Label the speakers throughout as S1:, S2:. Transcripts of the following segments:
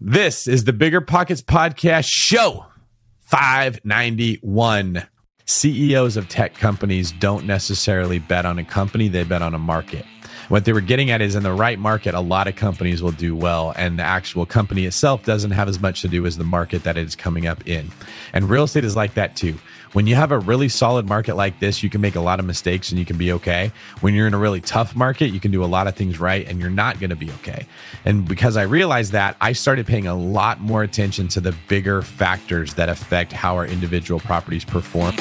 S1: This is the Bigger Pockets Podcast Show 591. CEOs of tech companies don't necessarily bet on a company, they bet on a market. What they were getting at is in the right market, a lot of companies will do well, and the actual company itself doesn't have as much to do as the market that it is coming up in. And real estate is like that too. When you have a really solid market like this, you can make a lot of mistakes and you can be okay. When you're in a really tough market, you can do a lot of things right and you're not going to be okay. And because I realized that, I started paying a lot more attention to the bigger factors that affect how our individual properties perform.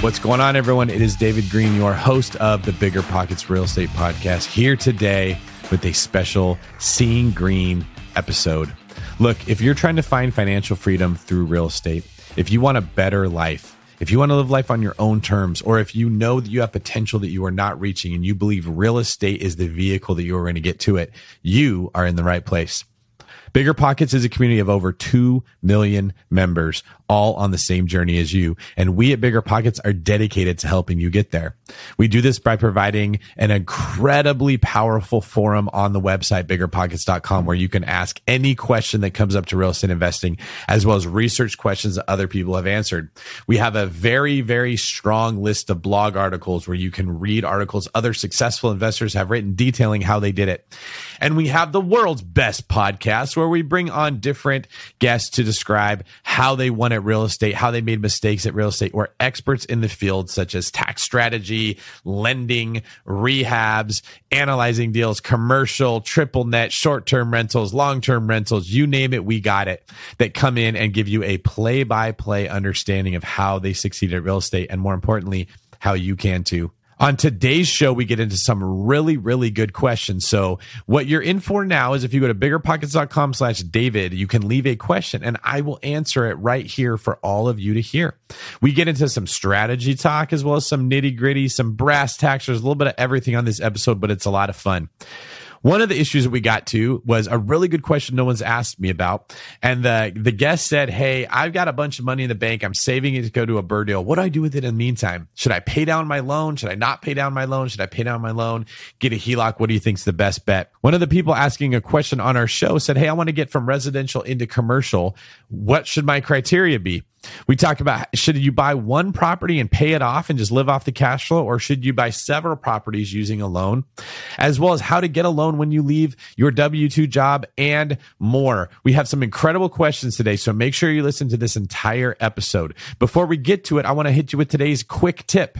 S1: What's going on, everyone? It is David Greene, your host of the Bigger Pockets Real Estate Podcast, here today with a special Seeing Greene episode. Look, if you're trying to find financial freedom through real estate, if you want a better life, if you want to live life on your own terms, or if you know that you have potential that you are not reaching and you believe real estate is the vehicle that you are going to get to it, you are in the right place. Bigger Pockets is a community of over 2 million members, all on the same journey as you. And we at Bigger Pockets are dedicated to helping you get there. We do this by providing an incredibly powerful forum on the website, biggerpockets.com, where you can ask any question that comes up to real estate investing, as well as research questions that other people have answered. We have a very, very strong list of blog articles where you can read articles other successful investors have written detailing how they did it. And we have the world's best podcast where we bring on different guests to describe how they won at real estate, how they made mistakes at real estate, or experts in the field such as tax strategy, lending, rehabs, analyzing deals, commercial, triple net, short term rentals, long term rentals, you name it, we got it, that come in and give you a play by play understanding of how they succeeded at real estate. And more importantly, how you can too. On today's show, we get into some really, really good questions. So what you're in for now is if you go to biggerpockets.com slash David, you can leave a question and I will answer it right here for all of you to hear. We get into some strategy talk as well as some nitty gritty, some brass tacks. There's a little bit of everything on this episode, but it's a lot of fun. One of the issues that we got to was a really good question no one's asked me about. And the, the guest said, Hey, I've got a bunch of money in the bank. I'm saving it to go to a BRRRR deal. What do I do with it in the meantime? Should I pay down my loan? Should I not pay down my loan? Should I pay down my loan? Get a HELOC? What do you think's the best bet? One of the people asking a question on our show said, Hey, I want to get from residential into commercial. What should my criteria be? We talk about should you buy one property and pay it off and just live off the cash flow, or should you buy several properties using a loan, as well as how to get a loan when you leave your W 2 job and more. We have some incredible questions today, so make sure you listen to this entire episode. Before we get to it, I want to hit you with today's quick tip.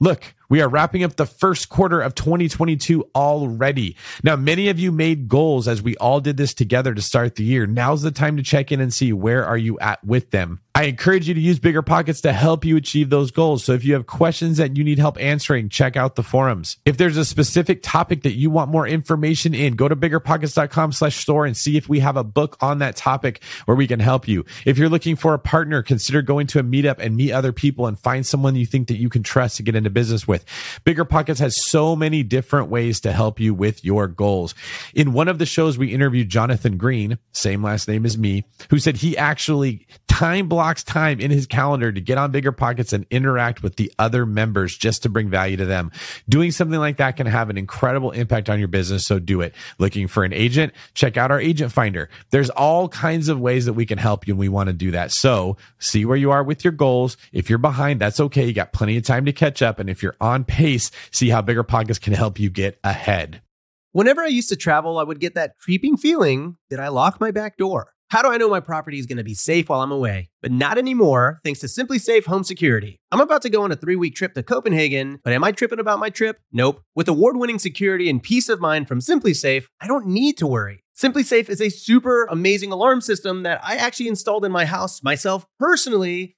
S1: Look, we are wrapping up the first quarter of 2022 already. Now, many of you made goals as we all did this together to start the year. Now's the time to check in and see where are you at with them. I encourage you to use bigger pockets to help you achieve those goals. So if you have questions that you need help answering, check out the forums. If there's a specific topic that you want more information in, go to biggerpockets.com slash store and see if we have a book on that topic where we can help you. If you're looking for a partner, consider going to a meetup and meet other people and find someone you think that you can trust to get into business with. Bigger Pockets has so many different ways to help you with your goals. In one of the shows, we interviewed Jonathan Greene, same last name as me, who said he actually time blocks time in his calendar to get on Bigger Pockets and interact with the other members just to bring value to them. Doing something like that can have an incredible impact on your business. So do it. Looking for an agent? Check out our agent finder. There's all kinds of ways that we can help you and we want to do that. So see where you are with your goals. If you're behind, that's okay. You got plenty of time to catch up. And if you're on pace, see how Bigger Pockets can help you get ahead.
S2: Whenever I used to travel, I would get that creeping feeling that I locked my back door. How do I know my property is going to be safe while I'm away? But not anymore, thanks to SimpliSafe Home Security. I'm about to go on a three week trip to Copenhagen, but am I tripping about my trip? Nope. With award winning security and peace of mind from SimpliSafe, I don't need to worry. SimpliSafe is a super amazing alarm system that I actually installed in my house myself personally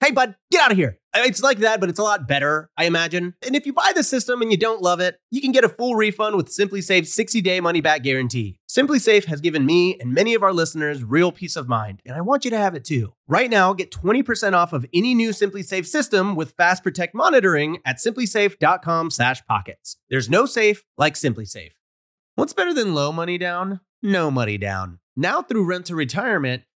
S2: hey, bud, get out of here. It's like that, but it's a lot better, I imagine. And if you buy the system and you don't love it, you can get a full refund with SimpliSafe's 60 day money back guarantee. SimpliSafe has given me and many of our listeners real peace of mind, and I want you to have it too. Right now, get 20% off of any new SimpliSafe system with Fast Protect monitoring at simplisafe.com/pockets. There's no safe like SimpliSafe. What's better than low money down? No money down. Now through Rent to Retirement,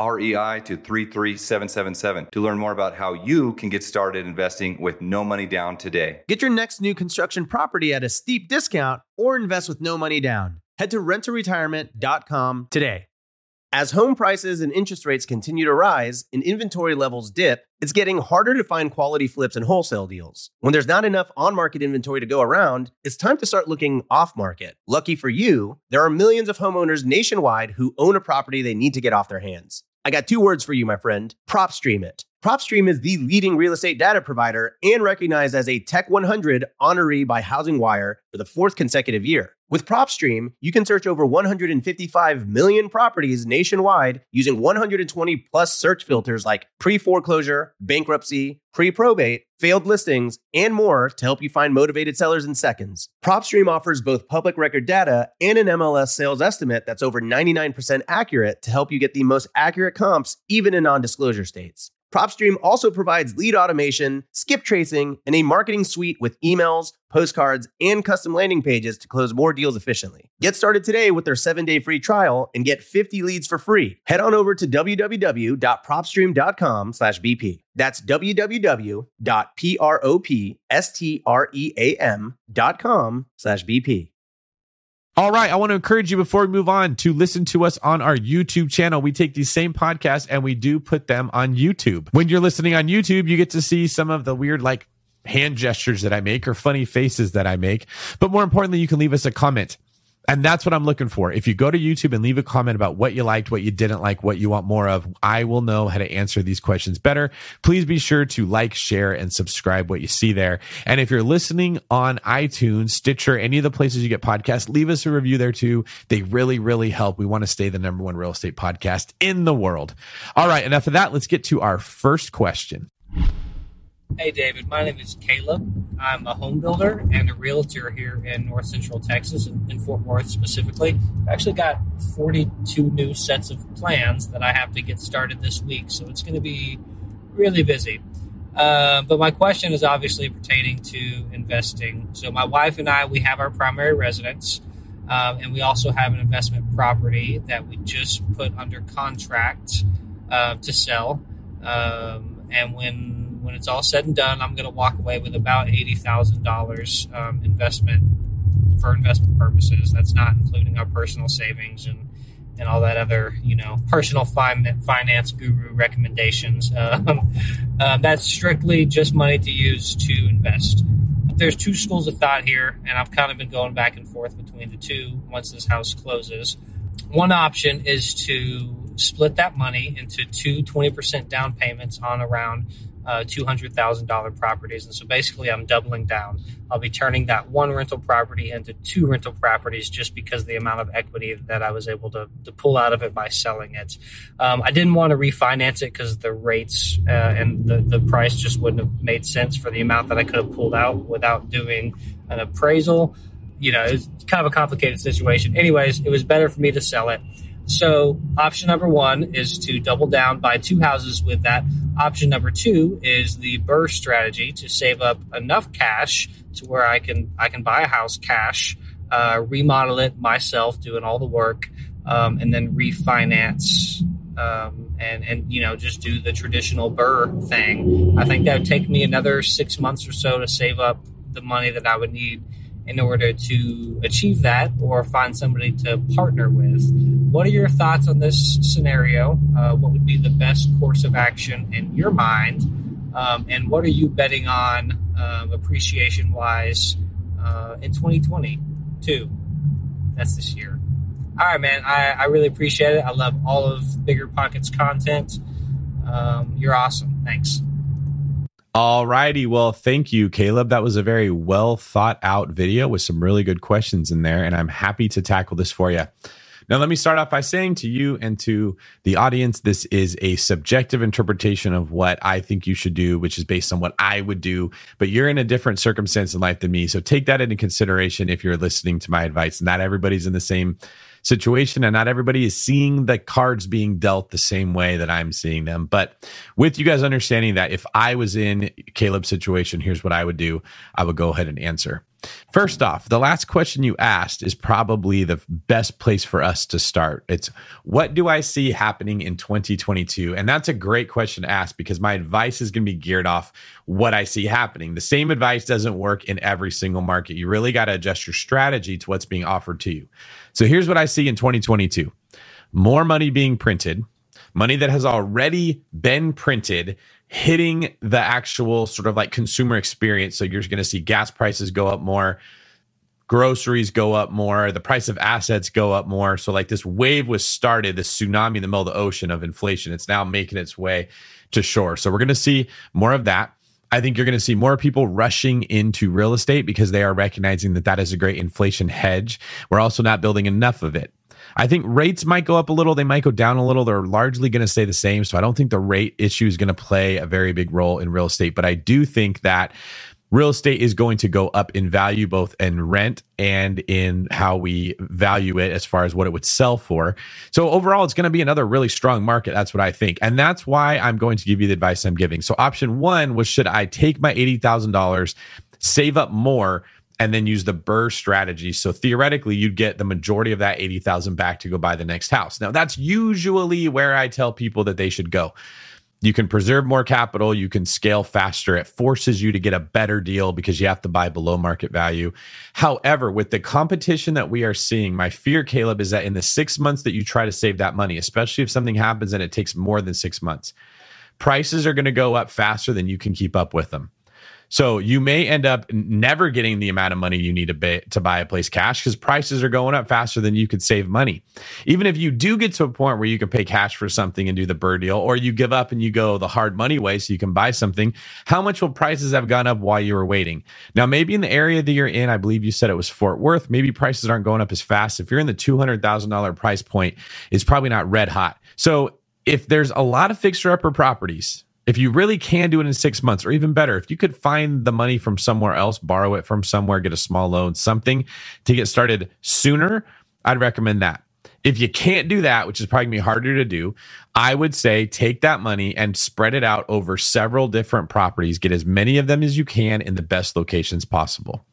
S3: REI to 33777 to learn more about how you can get started investing with no money down today.
S2: Get your next new construction property at a steep discount or invest with no money down. Head to renttoretirement.com today. As home prices and interest rates continue to rise and inventory levels dip, it's getting harder to find quality flips and wholesale deals. When there's not enough on market inventory to go around, it's time to start looking off market. Lucky for you, there are millions of homeowners nationwide who own a property they need to get off their hands. I got two words for you, my friend PropStream it. PropStream is the leading real estate data provider and recognized as a Tech 100 honoree by Housing Wire for the fourth consecutive year. With PropStream, you can search over 155 million properties nationwide using 120 plus search filters like pre foreclosure, bankruptcy, pre probate, failed listings, and more to help you find motivated sellers in seconds. PropStream offers both public record data and an MLS sales estimate that's over 99% accurate to help you get the most accurate comps, even in non disclosure states. PropStream also provides lead automation, skip tracing, and a marketing suite with emails, postcards, and custom landing pages to close more deals efficiently. Get started today with their seven day free trial and get 50 leads for free. Head on over to www.propstream.com slash BP. That's www.propstream.com slash BP.
S1: All right. I want to encourage you before we move on to listen to us on our YouTube channel. We take these same podcasts and we do put them on YouTube. When you're listening on YouTube, you get to see some of the weird, like, hand gestures that I make or funny faces that I make. But more importantly, you can leave us a comment. And that's what I'm looking for. If you go to YouTube and leave a comment about what you liked, what you didn't like, what you want more of, I will know how to answer these questions better. Please be sure to like, share, and subscribe what you see there. And if you're listening on iTunes, Stitcher, any of the places you get podcasts, leave us a review there too. They really, really help. We want to stay the number one real estate podcast in the world. All right. Enough of that. Let's get to our first question.
S4: Hey, David. My name is Caleb. I'm a home builder and a realtor here in North Central Texas, in Fort Worth specifically. I've actually got 42 new sets of plans that I have to get started this week, so it's going to be really busy. Uh, but my question is obviously pertaining to investing. So, my wife and I, we have our primary residence, um, and we also have an investment property that we just put under contract uh, to sell. Um, and when when it's all said and done, I'm going to walk away with about eighty thousand um, dollars investment for investment purposes. That's not including our personal savings and and all that other you know personal finance guru recommendations. Um, uh, that's strictly just money to use to invest. There's two schools of thought here, and I've kind of been going back and forth between the two once this house closes. One option is to split that money into two 20% down payments on around uh, $200,000 properties. And so basically, I'm doubling down. I'll be turning that one rental property into two rental properties just because the amount of equity that I was able to, to pull out of it by selling it. Um, I didn't want to refinance it because the rates uh, and the, the price just wouldn't have made sense for the amount that I could have pulled out without doing an appraisal. You know, it's kind of a complicated situation. Anyways, it was better for me to sell it. So, option number one is to double down, buy two houses with that. Option number two is the BRRRR strategy to save up enough cash to where I can I can buy a house cash, uh, remodel it myself, doing all the work, um, and then refinance um, and and you know just do the traditional BRRRR thing. I think that would take me another six months or so to save up the money that I would need in order to achieve that or find somebody to partner with. What are your thoughts on this scenario? Uh, what would be the best course of action in your mind? Um, and what are you betting on um, appreciation wise uh, in 2022? That's this year. All right, man. I, I really appreciate it. I love all of Bigger Pockets content. Um, you're awesome. Thanks.
S1: All righty. Well, thank you, Caleb. That was a very well thought out video with some really good questions in there, and I'm happy to tackle this for you. Now, let me start off by saying to you and to the audience, this is a subjective interpretation of what I think you should do, which is based on what I would do. But you're in a different circumstance in life than me. So take that into consideration if you're listening to my advice. Not everybody's in the same situation and not everybody is seeing the cards being dealt the same way that I'm seeing them. But with you guys understanding that if I was in Caleb's situation, here's what I would do. I would go ahead and answer. First off, the last question you asked is probably the best place for us to start. It's what do I see happening in 2022? And that's a great question to ask because my advice is going to be geared off what I see happening. The same advice doesn't work in every single market. You really got to adjust your strategy to what's being offered to you. So here's what I see in 2022 more money being printed, money that has already been printed hitting the actual sort of like consumer experience. So you're going to see gas prices go up more, groceries go up more, the price of assets go up more. So like this wave was started, this tsunami in the middle of the ocean of inflation. It's now making its way to shore. So we're going to see more of that. I think you're going to see more people rushing into real estate because they are recognizing that that is a great inflation hedge. We're also not building enough of it. I think rates might go up a little. They might go down a little. They're largely going to stay the same. So I don't think the rate issue is going to play a very big role in real estate. But I do think that real estate is going to go up in value, both in rent and in how we value it as far as what it would sell for. So overall, it's going to be another really strong market. That's what I think. And that's why I'm going to give you the advice I'm giving. So option one was should I take my $80,000, save up more? and then use the BRRRR strategy. So theoretically, you'd get the majority of that 80,000 back to go buy the next house. Now, that's usually where I tell people that they should go. You can preserve more capital, you can scale faster. It forces you to get a better deal because you have to buy below market value. However, with the competition that we are seeing, my fear, Caleb, is that in the six months that you try to save that money, especially if something happens and it takes more than six months, prices are going to go up faster than you can keep up with them. So you may end up never getting the amount of money you need to, buy, to buy a place cash because prices are going up faster than you could save money. Even if you do get to a point where you can pay cash for something and do the BRRRR deal, or you give up and you go the hard money way so you can buy something, how much will prices have gone up while you were waiting? Now, maybe in the area that you're in, I believe you said it was Fort Worth, maybe prices aren't going up as fast. If you're in the $200,000 price point, it's probably not red hot. So if there's a lot of fixer upper properties, if you really can do it in six months, or even better, if you could find the money from somewhere else, borrow it from somewhere, get a small loan, something to get started sooner, I'd recommend that. If you can't do that, which is probably gonna be harder to do, I would say take that money and spread it out over several different properties. Get as many of them as you can in the best locations possible.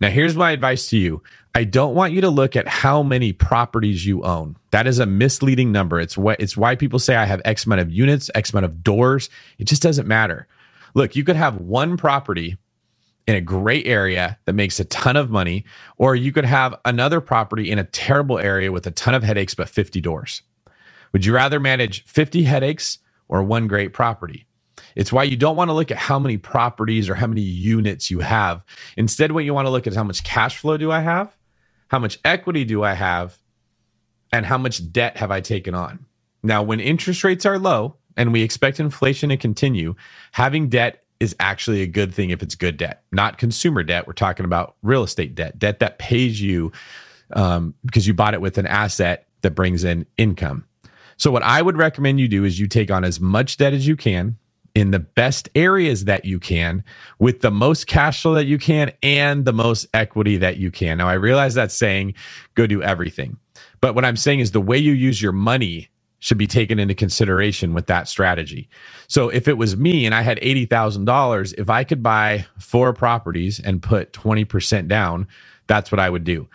S1: Now, here's my advice to you I don't want you to look at how many properties you own. That is a misleading number. It's what it's why people say I have X amount of units, X amount of doors. It just doesn't matter. Look, you could have one property in a great area that makes a ton of money, or you could have another property in a terrible area with a ton of headaches but 50 doors. Would you rather manage 50 headaches or one great property? It's why you don't want to look at how many properties or how many units you have. Instead, what you want to look at is how much cash flow do I have? How much equity do I have? And how much debt have I taken on? Now, when interest rates are low and we expect inflation to continue, having debt is actually a good thing if it's good debt, not consumer debt. We're talking about real estate debt, debt that pays you um, because you bought it with an asset that brings in income. So, what I would recommend you do is you take on as much debt as you can in the best areas that you can with the most cash flow that you can and the most equity that you can. Now, I realize that's saying go do everything. But what I'm saying is the way you use your money should be taken into consideration with that strategy. So if it was me and I had $80,000, if I could buy four properties and put 20% down, that's what I would do.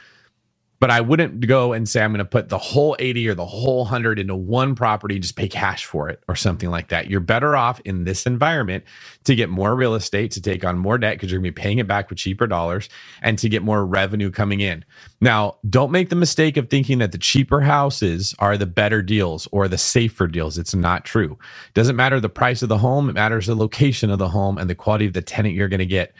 S1: But I wouldn't go and say I'm going to put the whole 80 or the whole 100 into one property and just pay cash for it or something like that. You're better off in this environment to get more real estate, to take on more debt because you're going to be paying it back with cheaper dollars and to get more revenue coming in. Now, don't make the mistake of thinking that the cheaper houses are the better deals or the safer deals. It's not true. It doesn't matter the price of the home, it matters the location of the home and the quality of the tenant you're going to get.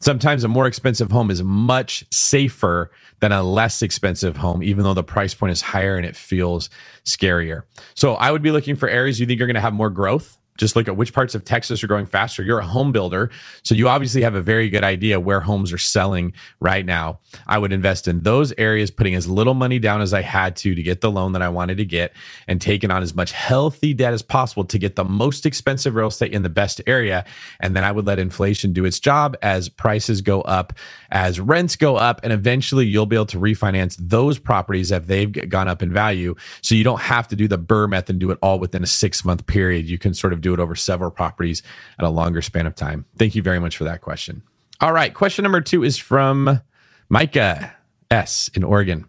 S1: Sometimes a more expensive home is much safer than a less expensive home, even though the price point is higher and it feels scarier. So I would be looking for areas you think are going to have more growth just look at which parts of Texas are growing faster. You're a home builder, so you obviously have a very good idea where homes are selling right now. I would invest in those areas, putting as little money down as I had to to get the loan that I wanted to get and taking on as much healthy debt as possible to get the most expensive real estate in the best area. And then I would let inflation do its job as prices go up, as rents go up, and eventually you'll be able to refinance those properties if they've gone up in value. So you don't have to do the BRRRR method and do it all within a six month period. You can sort of do do it over several properties at a longer span of time? Thank you very much for that question. All right. Question number two is from Micah S. in Oregon.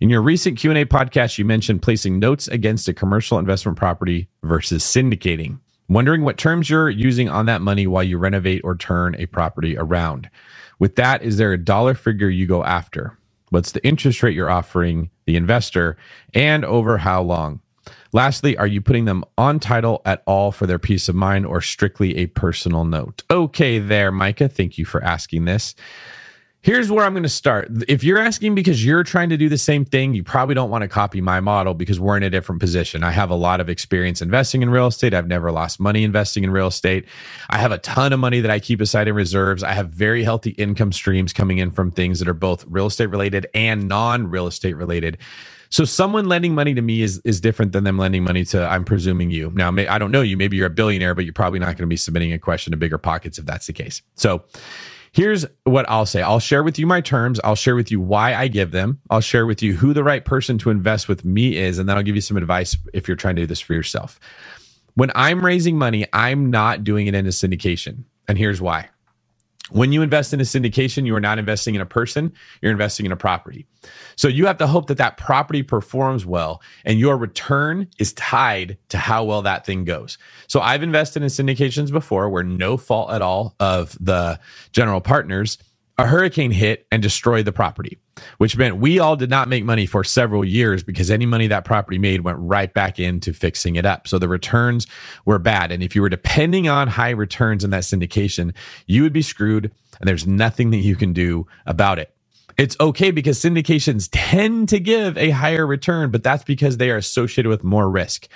S1: In your recent Q&A podcast, you mentioned placing notes against a commercial investment property versus syndicating. Wondering what terms you're using on that money while you renovate or turn a property around. With that, is there a dollar figure you go after? What's the interest rate you're offering the investor and over how long? Lastly, are you putting them on title at all for their peace of mind or strictly a personal note? Okay, there, Micah. Thank you for asking this. Here's where I'm going to start. If you're asking because you're trying to do the same thing, you probably don't want to copy my model because we're in a different position. I have a lot of experience investing in real estate. I've never lost money investing in real estate. I have a ton of money that I keep aside in reserves. I have very healthy income streams coming in from things that are both real estate related and non real estate related. So someone lending money to me is is different than them lending money to I'm presuming you. Now may, I don't know you. Maybe you're a billionaire, but you're probably not going to be submitting a question to bigger pockets if that's the case. So here's what I'll say. I'll share with you my terms. I'll share with you why I give them. I'll share with you who the right person to invest with me is, and then I'll give you some advice if you're trying to do this for yourself. When I'm raising money, I'm not doing it in a syndication. And here's why. When you invest in a syndication, you are not investing in a person, you're investing in a property. So you have to hope that that property performs well and your return is tied to how well that thing goes. So I've invested in syndications before where no fault at all of the general partners a hurricane hit and destroyed the property, which meant we all did not make money for several years because any money that property made went right back into fixing it up. So the returns were bad. And if you were depending on high returns in that syndication, you would be screwed and there's nothing that you can do about it. It's okay because syndications tend to give a higher return, but that's because they are associated with more risk.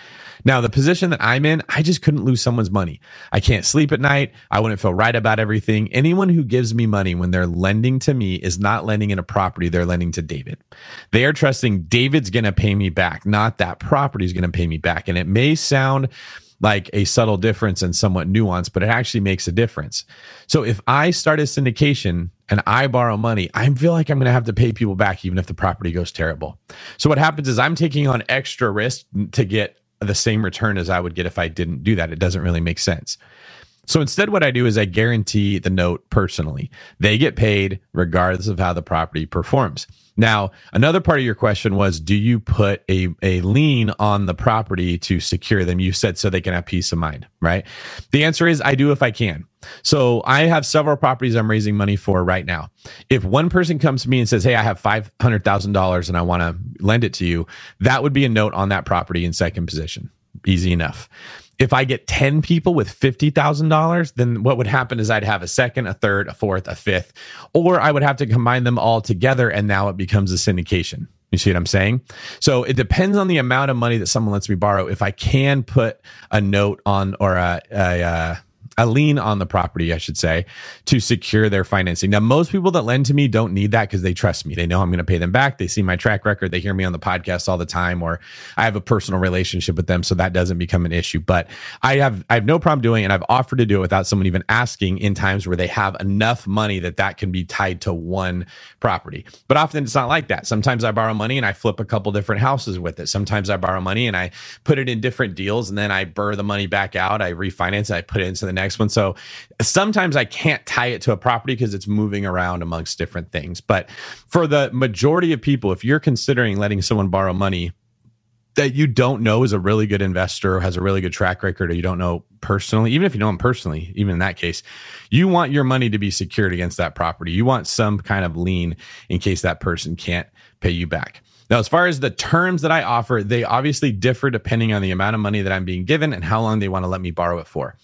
S1: Now, the position that I'm in, I just couldn't lose someone's money. I can't sleep at night. I wouldn't feel right about everything. Anyone who gives me money when they're lending to me is not lending in a property, they're lending to David. They are trusting David's going to pay me back, not that property is going to pay me back. And it may sound like a subtle difference and somewhat nuanced, but it actually makes a difference. So if I start a syndication and I borrow money, I feel like I'm going to have to pay people back even if the property goes terrible. So what happens is I'm taking on extra risk to get the same return as I would get if I didn't do that. It doesn't really make sense. So instead, what I do is I guarantee the note personally. They get paid regardless of how the property performs. Now, another part of your question was do you put a, a lien on the property to secure them? You said so they can have peace of mind, right? The answer is I do if I can. So I have several properties I'm raising money for right now. If one person comes to me and says, Hey, I have $500,000 and I want to lend it to you, that would be a note on that property in second position. Easy enough if I get 10 people with $50,000, then what would happen is I'd have a second, a third, a fourth, a fifth, or I would have to combine them all together and now it becomes a syndication. You see what I'm saying? So it depends on the amount of money that someone lets me borrow. If I can put a note on or a, a, a a lien on the property, I should say, to secure their financing. Now, most people that lend to me don't need that because they trust me. They know I'm going to pay them back. They see my track record. They hear me on the podcast all the time, or I have a personal relationship with them, so that doesn't become an issue. But I have I have no problem doing, it, and I've offered to do it without someone even asking in times where they have enough money that that can be tied to one property. But often it's not like that. Sometimes I borrow money and I flip a couple different houses with it. Sometimes I borrow money and I put it in different deals, and then I BRRRR the money back out. I refinance. I put it into the next next one. So sometimes I can't tie it to a property because it's moving around amongst different things. But for the majority of people, if you're considering letting someone borrow money, that you don't know is a really good investor or has a really good track record or you don't know personally, even if you know them personally, even in that case, you want your money to be secured against that property. You want some kind of lien in case that person can't pay you back. Now, as far as the terms that I offer, they obviously differ depending on the amount of money that I'm being given and how long they want to let me borrow it for.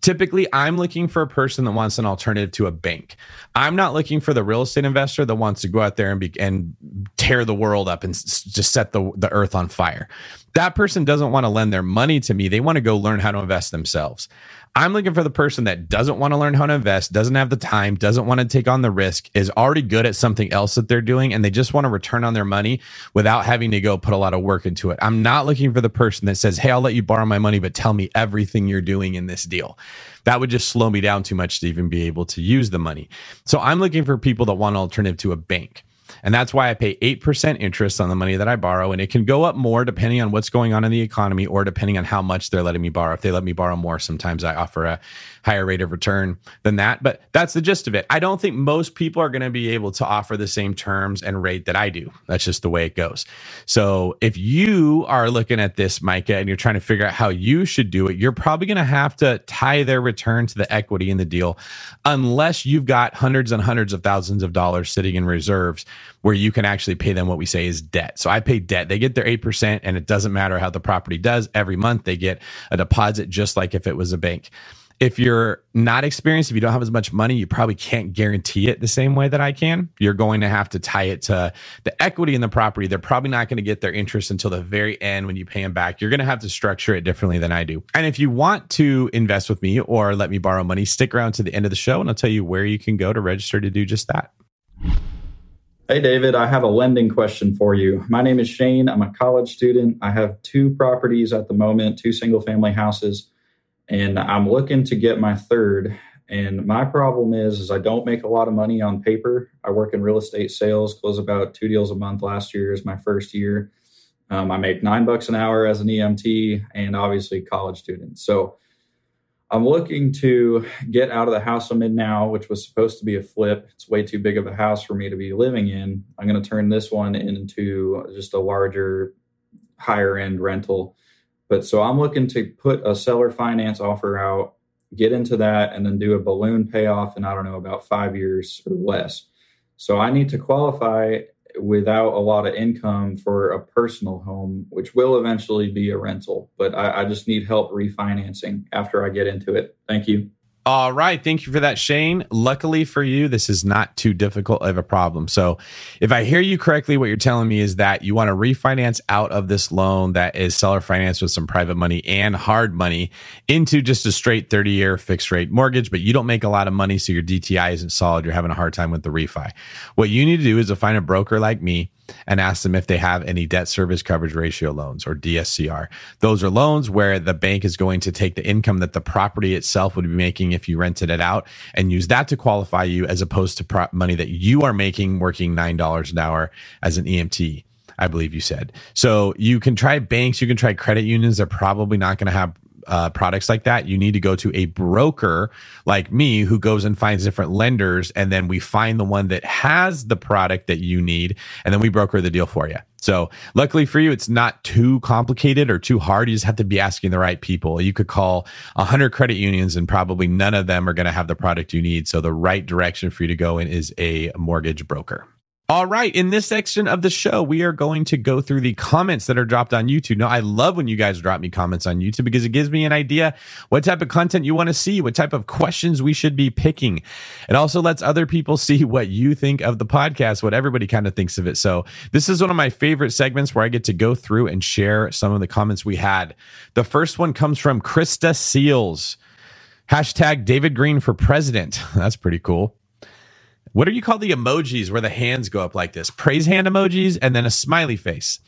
S1: Typically, I'm looking for a person that wants an alternative to a bank. I'm not looking for the real estate investor that wants to go out there and be, and tear the world up and s- just set the the earth on fire. That person doesn't want to lend their money to me. They want to go learn how to invest themselves. I'm looking for the person that doesn't want to learn how to invest, doesn't have the time, doesn't want to take on the risk, is already good at something else that they're doing, and they just want to return on their money without having to go put a lot of work into it. I'm not looking for the person that says, Hey, I'll let you borrow my money, but tell me everything you're doing in this deal. That would just slow me down too much to even be able to use the money. So I'm looking for people that want an alternative to a bank. And that's why I pay 8% interest on the money that I borrow. And it can go up more depending on what's going on in the economy or depending on how much they're letting me borrow. If they let me borrow more, sometimes I offer a higher rate of return than that. But that's the gist of it. I don't think most people are going to be able to offer the same terms and rate that I do. That's just the way it goes. So if you are looking at this, Micah, and you're trying to figure out how you should do it, you're probably going to have to tie their return to the equity in the deal unless you've got hundreds and hundreds of thousands of dollars sitting in reserves where you can actually pay them what we say is debt. So I pay debt. They get their 8% and it doesn't matter how the property does. Every month they get a deposit just like if it was a bank. If you're not experienced, if you don't have as much money, you probably can't guarantee it the same way that I can. You're going to have to tie it to the equity in the property. They're probably not going to get their interest until the very end when you pay them back. You're going to have to structure it differently than I do. And if you want to invest with me or let me borrow money, stick around to the end of the show and I'll tell you where you can go to register to do just that.
S5: Hey, David, I have a lending question for you. My name is Shane. I'm a college student. I have two properties at the moment, two single family houses, and I'm looking to get my third. And my problem is, is I don't make a lot of money on paper. I work in real estate sales, close about two deals a month last year is my first year. Um, I make nine bucks an hour as an EMT and obviously college student. So I'm looking to get out of the house I'm in now, which was supposed to be a flip. It's way too big of a house for me to be living in. I'm going to turn this one into just a larger, higher end rental. But so I'm looking to put a seller finance offer out, get into that, and then do a balloon payoff in, I don't know, about five years or less. So I need to qualify without a lot of income for a personal home, which will eventually be a rental. But I, I, just need help refinancing after I get into it. Thank you.
S1: All right. Thank you for that, Shane. Luckily for you, this is not too difficult of a problem. So, if I hear you correctly, what you're telling me is that you want to refinance out of this loan that is seller finance with some private money and hard money into just a straight 30 year fixed rate mortgage, but you don't make a lot of money. So, your DTI isn't solid. You're having a hard time with the refi. What you need to do is to find a broker like me and ask them if they have any debt service coverage ratio loans or DSCR. Those are loans where the bank is going to take the income that the property itself would be making if you rented it out and use that to qualify you as opposed to pro- money that you are making working $9 an hour as an EMT. I believe you said. So you can try banks, you can try credit unions. They're probably not going to have uh, products like that, you need to go to a broker like me who goes and finds different lenders. And then we find the one that has the product that you need. And then we broker the deal for you. So luckily for you, it's not too complicated or too hard. You just have to be asking the right people. You could call a hundred credit unions and probably none of them are going to have the product you need. So the right direction for you to go in is a mortgage broker. All right. In this section of the show, we are going to go through the comments that are dropped on YouTube. Now, I love when you guys drop me comments on YouTube because it gives me an idea what type of content you want to see, what type of questions we should be picking. It also lets other people see what you think of the podcast, what everybody kind of thinks of it. So, this is one of my favorite segments where I get to go through and share some of the comments we had. The first one comes from Krista Seals. Hashtag David Greene for president. That's pretty cool. What are you call the emojis where the hands go up like this? Praise hand emojis and then a smiley face.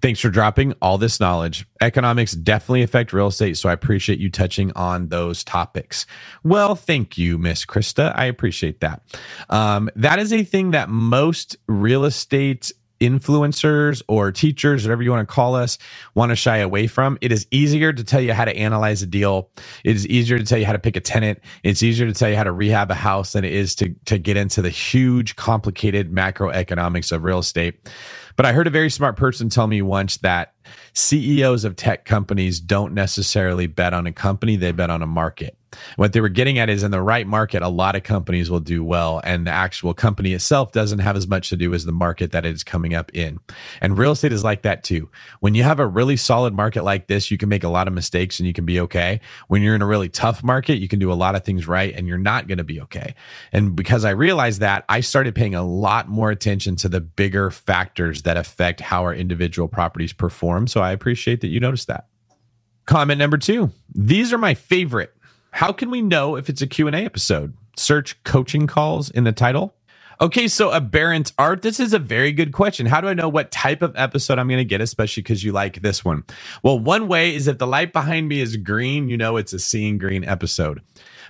S1: Thanks for dropping all this knowledge. Economics definitely affect real estate, so I appreciate you touching on those topics. Well, thank you, Miss Krista. I appreciate that. Um, that is a thing that most real estate influencers or teachers, whatever you want to call us, want to shy away from. It is easier to tell you how to analyze a deal. It is easier to tell you how to pick a tenant. It's easier to tell you how to rehab a house than it is to, to get into the huge, complicated macroeconomics of real estate. But I heard a very smart person tell me once that CEOs of tech companies don't necessarily bet on a company, they bet on a market. What they were getting at is in the right market, a lot of companies will do well, and the actual company itself doesn't have as much to do as the market that it's coming up in. And real estate is like that too. When you have a really solid market like this, you can make a lot of mistakes and you can be okay. When you're in a really tough market, you can do a lot of things right and you're not going to be okay. And because I realized that, I started paying a lot more attention to the bigger factors that affect how our individual properties perform. So I appreciate that you noticed that. Comment number two. These are my favorite. How can we know if it's a Q&A episode? Search coaching calls in the title. Okay, so aberrant art. This is a very good question. How do I know what type of episode I'm going to get, especially because you like this one? Well, one way is if the light behind me is green, you know it's a seeing Greene episode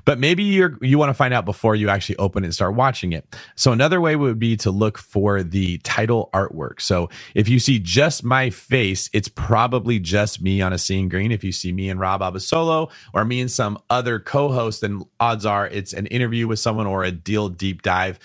S1: but maybe you're you want to find out before you actually open it and start watching it. So another way would be to look for the title artwork. So if you see just my face, it's probably just me on a seeing Greene. If you see me and Rob Abasolo or me and some other co-host, then odds are it's an interview with someone or a deal deep dive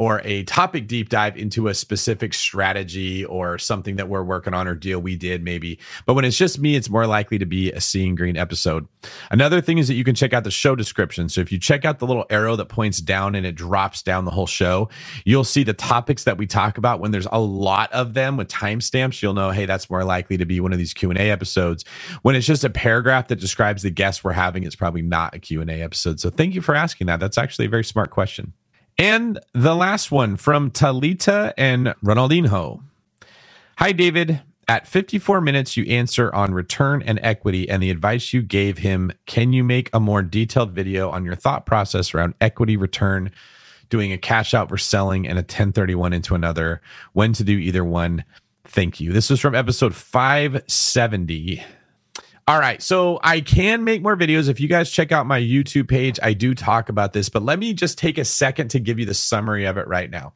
S1: or a topic deep dive into a specific strategy or something that we're working on or deal we did maybe. But when it's just me, it's more likely to be a seeing Greene episode. Another thing is that you can check out the show description. So if you check out the little arrow that points down and it drops down the whole show, you'll see the topics that we talk about. When there's a lot of them with timestamps, you'll know, hey, that's more likely to be one of these Q&A episodes. When it's just a paragraph that describes the guest we're having, it's probably not a Q&A episode. So thank you for asking that. That's actually a very smart question. And the last one from Talita and Ronaldinho. Hi, David. At 54 minutes, you answer on return and equity and the advice you gave him. Can you make a more detailed video on your thought process around equity return, doing a cash out for selling and a 1031 into another? When to do either one? Thank you. This was from episode 570. All right. So I can make more videos. If you guys check out my YouTube page, I do talk about this, but let me just take a second to give you the summary of it right now.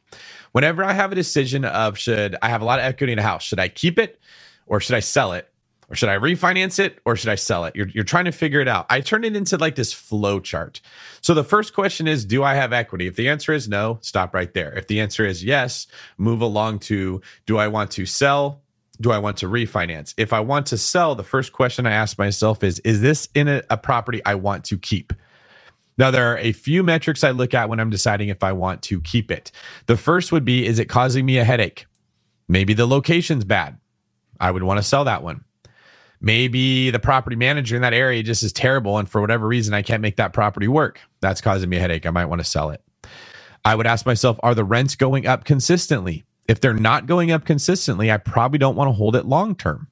S1: Whenever I have a decision of should I have a lot of equity in a house, should I keep it or should I sell it? Or should I refinance it or should I sell it? You're, you're trying to figure it out. I turn it into like this flow chart. So the first question is Do I have equity? If the answer is no, stop right there. If the answer is yes, move along to Do I want to sell do I want to refinance? If I want to sell, the first question I ask myself is Is this in a, a, property I want to keep? Now, there are a few metrics I look at when I'm deciding if I want to keep it. The first would be Is it causing me a headache? Maybe the location's bad. I would want to sell that one. Maybe the property manager in that area just is terrible. And for whatever reason, I can't make that property work. That's causing me a headache. I might want to sell it. I would ask myself Are the rents going up consistently? If they're not going up consistently, I probably don't want to hold it long term.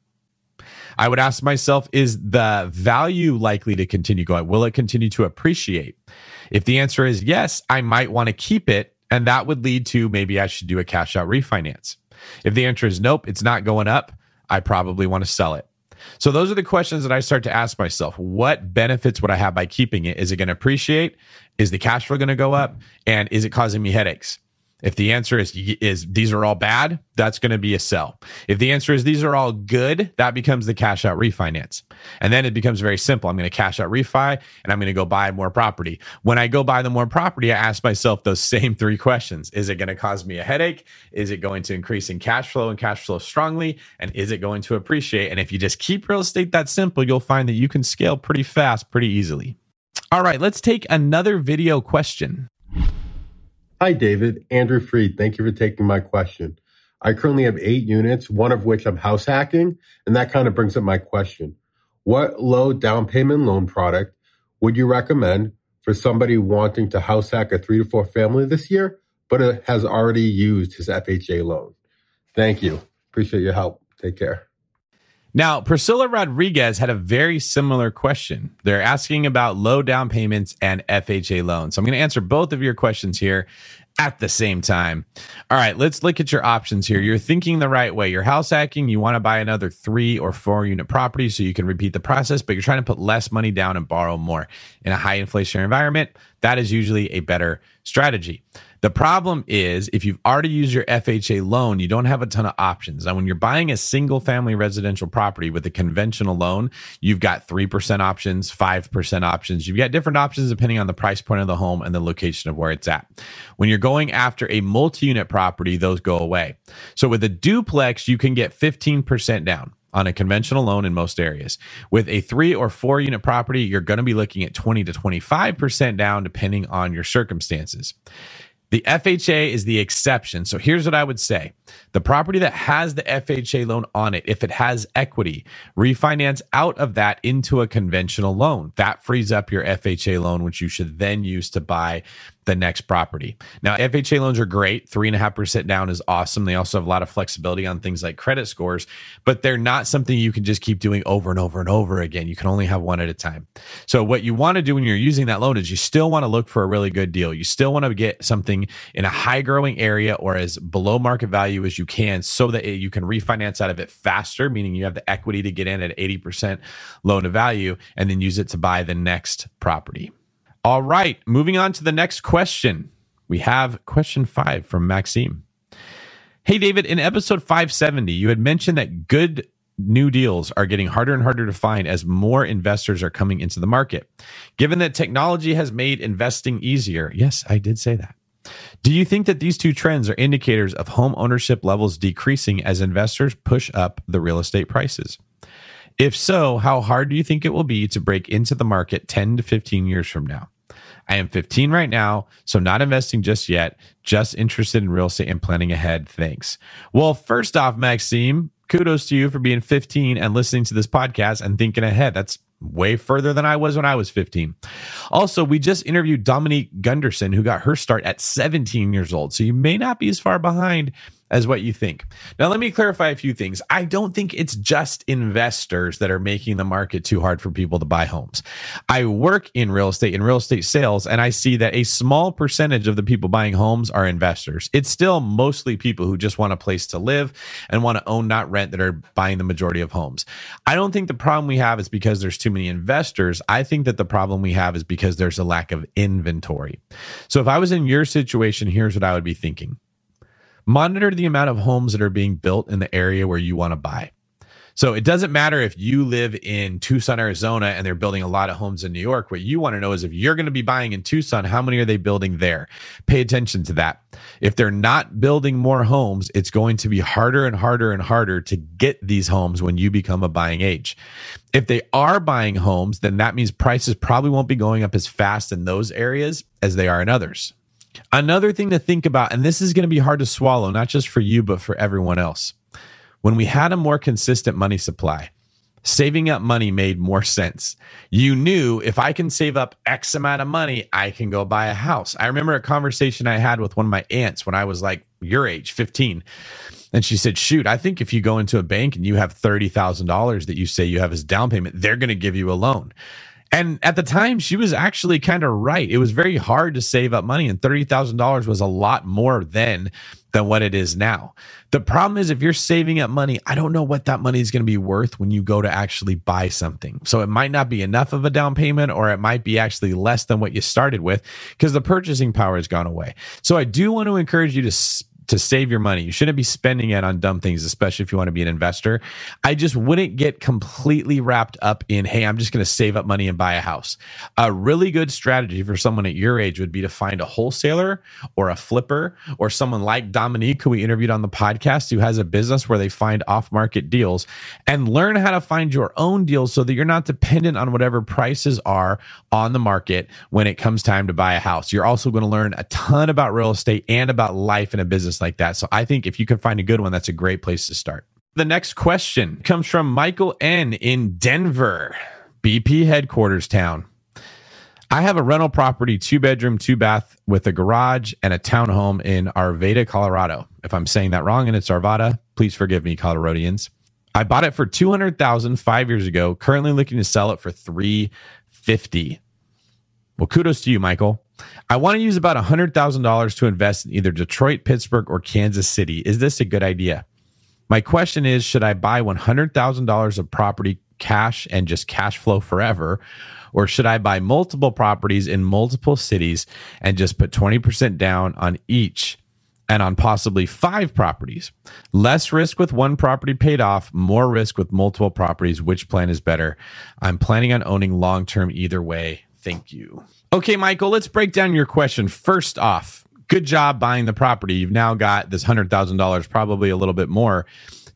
S1: I would ask myself, is the value likely to continue going? Will it continue to appreciate? If the answer is yes, I might want to keep it. And that would lead to maybe I should do a cash out refinance. If the answer is nope, it's not going up, I probably want to sell it. So those are the questions that I start to ask myself. What benefits would I have by keeping it? Is it going to appreciate? Is the cash flow going to go up? And is it causing me headaches? If the answer is is these are all bad, that's going to be a sell. If the answer is these are all good, that becomes the cash out refinance. And then it becomes very simple. I'm going to cash out refi and I'm going to go buy more property. When I go buy the more property, I ask myself those same three questions. Is it going to cause me a headache? Is it going to increase in cash flow and cash flow strongly? And is it going to appreciate? And if you just keep real estate that simple, you'll find that you can scale pretty fast, pretty easily. All right, let's take another video question.
S6: Hi, David. Andrew Freed. Thank you for taking my question. I currently have eight units, one of which I'm house hacking, and that kind of brings up my question. What low down payment loan product would you recommend for somebody wanting to house hack a three to four family this year, but has already used his FHA loan? Thank you. Appreciate your help. Take care.
S1: Now, Priscilla Rodriguez had a very similar question. They're asking about low down payments and FHA loans. So I'm going to answer both of your questions here at the same time. All right, let's look at your options here. You're thinking the right way. You're house hacking. You want to buy another three or four unit property so you can repeat the process, but you're trying to put less money down and borrow more. In a high inflationary environment, that is usually a better strategy. The problem is if you've already used your FHA loan, you don't have a ton of options. Now, when you're buying a single family residential property with a conventional loan, you've got 3% options, 5% options. You've got different options depending on the price point of the home and the location of where it's at. When you're going after a multi unit property, those go away. So with a duplex, you can get 15% down on a conventional loan in most areas. With a three or four unit property, you're going to be looking at 20 to 25% down depending on your circumstances. The FHA is the exception. So here's what I would say the property that has the FHA loan on it, if it has equity, refinance out of that into a conventional loan. That frees up your FHA loan, which you should then use to buy the next property. Now, FHA loans are great. Three and a half percent down is awesome. They also have a lot of flexibility on things like credit scores, but they're not something you can just keep doing over and over and over again. You can only have one at a time. So, what you want to do when you're using that loan is you still want to look for a really good deal. You still want to get something in a high growing area or as below market value as you can so that you can refinance out of it faster, meaning you have the equity to get in at 80% loan to value and then use it to buy the next property. All right, moving on to the next question. We have question five from Maxime. Hey, David, in episode 570, you had mentioned that good new deals are getting harder and harder to find as more investors are coming into the market. Given that technology has made investing easier, yes, I did say that. Do you think that these two trends are indicators of home ownership levels decreasing as investors push up the real estate prices? If so, how hard do you think it will be to break into the market 10 to 15 years from now? I am 15 right now, so not investing just yet, just interested in real estate and planning ahead. Thanks. Well, first off, Maxime, kudos to you for being 15 and listening to this podcast and thinking ahead. That's way further than I was when I was 15. Also, we just interviewed Dominique Gunderson, who got her start at 17 years old. So you may not be as far behind as what you think. Now, let me clarify a few things. I don't think it's just investors that are making the market too hard for people to buy homes. I work in real estate, in real estate sales, and I see that a small percentage of the people buying homes are investors. It's still mostly people who just want a place to live and want to own, not rent, that are buying the majority of homes. I don't think the problem we have is because there's too many investors. I think that the problem we have is because there's a lack of inventory. So if I was in your situation, here's what I would be thinking. Monitor the amount of homes that are being built in the area where you want to buy. So it doesn't matter if you live in Tucson, Arizona, and they're building a lot of homes in New York. What you want to know is if you're going to be buying in Tucson, how many are they building there? Pay attention to that. If they're not building more homes, it's going to be harder and harder and harder to get these homes when you become a buying age. If they are buying homes, then that means prices probably won't be going up as fast in those areas as they are in others. Another thing to think about, and this is going to be hard to swallow, not just for you, but for everyone else. When we had a more consistent money supply, saving up money made more sense. You knew if I can save up X amount of money, I can go buy a house. I remember a conversation I had with one of my aunts when I was like your age, 15. And she said, Shoot, I think if you go into a bank and you have $30,000 that you say you have as down payment, they're going to give you a loan. And at the time, she was actually kind of right. It was very hard to save up money, and $30,000 was a lot more then than what it is now. The problem is, if you're saving up money, I don't know what that money is going to be worth when you go to actually buy something. So it might not be enough of a down payment, or it might be actually less than what you started with because the purchasing power has gone away. So I do want to encourage you to to save your money. You shouldn't be spending it on dumb things, especially if you want to be an investor. I just wouldn't get completely wrapped up in, hey, I'm just going to save up money and buy a house. A really good strategy for someone at your age would be to find a wholesaler or a flipper or someone like Dominique, who we interviewed on the podcast, who has a business where they find off market deals and learn how to find your own deals so that you're not dependent on whatever prices are on the market when it comes time to buy a house. You're also going to learn a ton about real estate and about life in a business like that. So I think if you can find a good one, that's a great place to start. The next question comes from Michael N in Denver, BP headquarters town. I have a rental property, two bedroom, two bath with a garage and a townhome in Arvada, Colorado. If I'm saying that wrong and it's Arvada, please forgive me, Coloradans. I bought it for 200,000 five years ago, currently looking to sell it for 350. Well, kudos to you, Michael. I want to use about $100,000 to invest in either Detroit, Pittsburgh, or Kansas City. Is this a good idea? My question is Should I buy $100,000 of property cash and just cash flow forever? Or should I buy multiple properties in multiple cities and just put 20% down on each and on possibly five properties? Less risk with one property paid off, more risk with multiple properties. Which plan is better? I'm planning on owning long term either way. Thank you. Okay, Michael, let's break down your question. First off, good job buying the property. You've now got this $100,000, probably a little bit more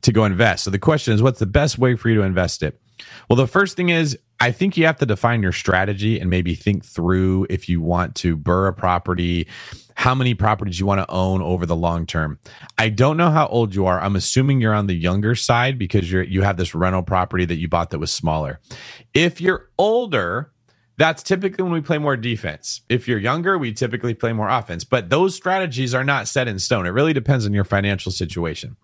S1: to go invest. So the question is, what's the best way for you to invest it? Well, the first thing is, I think you have to define your strategy and maybe think through if you want to BRRRR a property, how many properties you want to own over the long term. I don't know how old you are. I'm assuming you're on the younger side because you're you have this rental property that you bought that was smaller. If you're older, that's typically when we play more defense. If you're younger, we typically play more offense. But those strategies are not set in stone. It really depends on your financial situation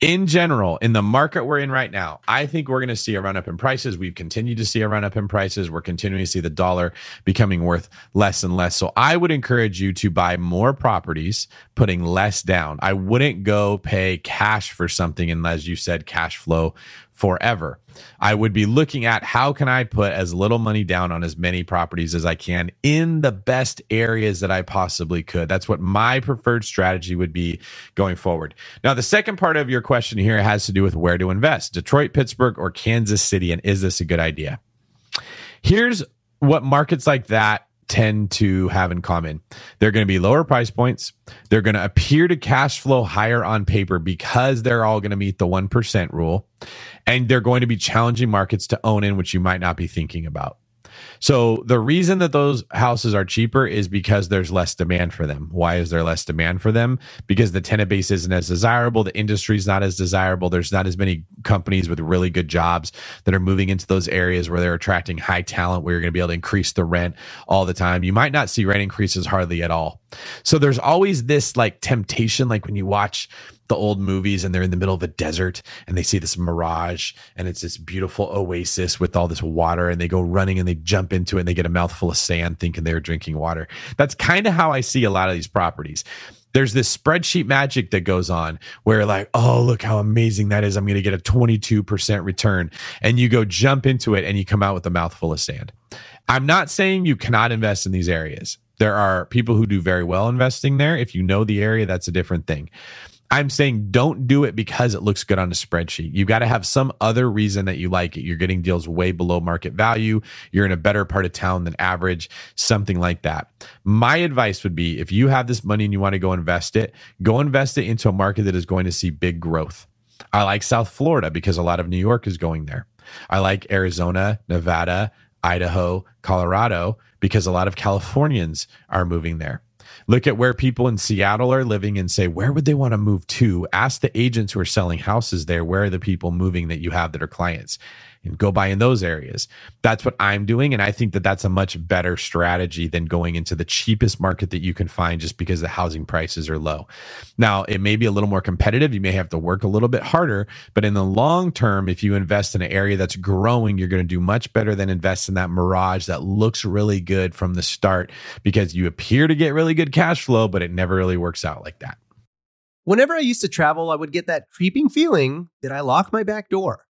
S1: in general, in the market we're in right now, I think we're going to see a run up in prices. We've continued to see a run up in prices. We're continuing to see the dollar becoming worth less and less. So I would encourage you to buy more properties, putting less down. I wouldn't go pay cash for something unless you said cash flow forever. I would be looking at how can I put as little money down on as many properties as I can in the best areas that I possibly could. That's what my preferred strategy would be going forward. Now, the second part of your question here has to do with where to invest Detroit, Pittsburgh, or Kansas City. And is this a good idea? Here's what markets like that tend to have in common. They're going to be lower price points. They're going to appear to cash flow higher on paper because they're all going to meet the 1% rule. And they're going to be challenging markets to own in, which you might not be thinking about. So the reason that those houses are cheaper is because there's less demand for them. Why is there less demand for them? Because the tenant base isn't as desirable, the industry is not as desirable. There's not as many companies with really good jobs that are moving into those areas where they're attracting high talent where you're going to be able to increase the rent all the time. You might not see rent increases hardly at all. So there's always this like temptation like when you watch the old movies and they're in the middle of a desert and they see this mirage and it's this beautiful oasis with all this water and they go running and they jump into it and they get a mouthful of sand thinking they're drinking water. That's kind of how I see a lot of these properties. There's this spreadsheet magic that goes on where like, oh, look how amazing that is. I'm going to get a 22% return. And you go jump into it and you come out with a mouthful of sand. I'm not saying you cannot invest in these areas. There are people who do very well investing there. If you know the area, that's a different thing. I'm saying don't do it because it looks good on a spreadsheet. You've got to have some other reason that you like it. You're getting deals way below market value. You're in a better part of town than average, something like that. My advice would be if you have this money and you want to go invest it, go invest it into a market that is going to see big growth. I like South Florida because a lot of New York is going there. I like Arizona, Nevada, Idaho, Colorado because a lot of Californians are moving there. Look at where people in Seattle are living and say, where would they want to move to? Ask the agents who are selling houses there, where are the people moving that you have that are clients? Go buy in those areas. That's what I'm doing. And I think that that's a much better strategy than going into the cheapest market that you can find just because the housing prices are low. Now, it may be a little more competitive. You may have to work a little bit harder, but in the long term, if you invest in an area that's growing, you're going to do much better than invest in that mirage that looks really good from the start because you appear to get really good cash flow, but it never really works out like that.
S2: Whenever I used to travel, I would get that creeping feeling that I locked my back door.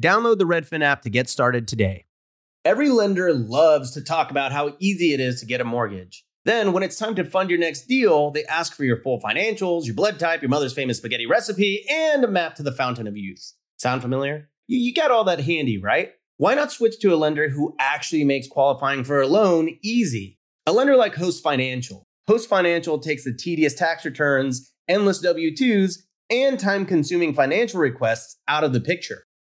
S2: Download the Redfin app to get started today. Every lender loves to talk about how easy it is to get a mortgage. Then, when it's time to fund your next deal, they ask for your full financials, your blood type, your mother's famous spaghetti recipe, and a map to the fountain of youth. Sound familiar? You, got all that handy, right? Why not switch to a lender who actually makes qualifying for a loan easy? A lender like Host Financial. Host Financial takes the tedious tax returns, endless W 2s, and time consuming financial requests out of the picture.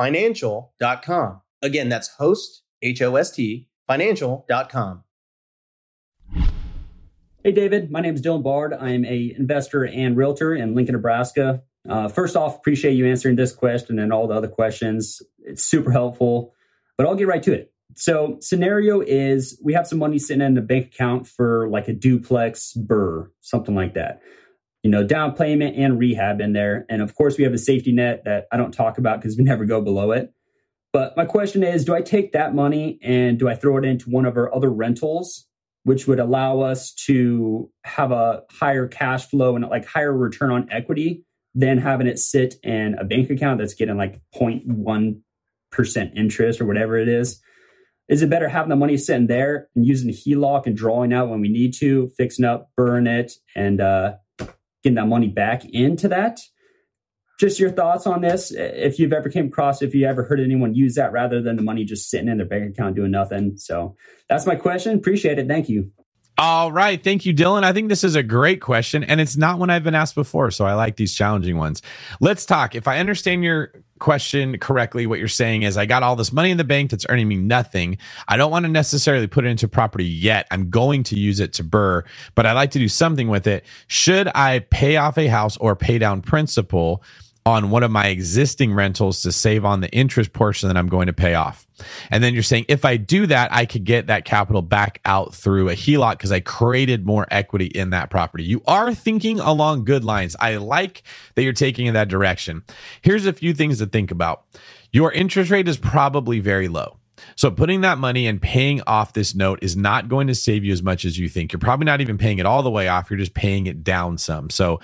S2: financial.com. Again, that's host, H O S T, financial.com.
S7: Hey, David. My name is Dylan Bard. I am a investor and realtor in Lincoln, Nebraska. Uh, first off, appreciate you answering this question and all the other questions. It's super helpful, but I'll get right to it. So, scenario is we have some money sitting in the bank account for like a duplex BRRRR, something like that. You know, down payment and rehab in there. And of course, we have a safety net that I don't talk about because we never go below it. But my question is do I take that money and do I throw it into one of our other rentals which would allow us to have a higher cash flow and like higher return on equity than having it sit in a bank account that's getting like 0.1% interest or whatever it is. Is it better having the money sitting there and using HELOC and drawing out when we need to, fixing up, burn it, and uh, getting that money back into that? just your thoughts on this if you've ever came across if you ever heard anyone use that rather than the money just sitting in their bank account doing nothing. So that's my question. Appreciate it. Thank you
S1: all right. Thank you, Dylan. I think this is a great question, and it's not one I've been asked before. So I like these challenging ones. Let's talk. If I understand your question correctly, what you're saying is I got all this money in the bank that's earning me nothing. I don't want to necessarily put it into property yet. I'm going to use it to BRRRR, but I'd like to do something with it. Should I pay off a house or pay down principal? On one of my existing rentals to save on the interest portion that I'm going to pay off. And then you're saying if I do that, I could get that capital back out through a HELOC because I created more equity in that property. You are thinking along good lines. I like that you're taking in that direction. Here's a few things to think about. Your interest rate is probably very low. So putting that money and paying off this note is not going to save you as much as you think. You're probably not even paying it all the way off. You're just paying it down some. So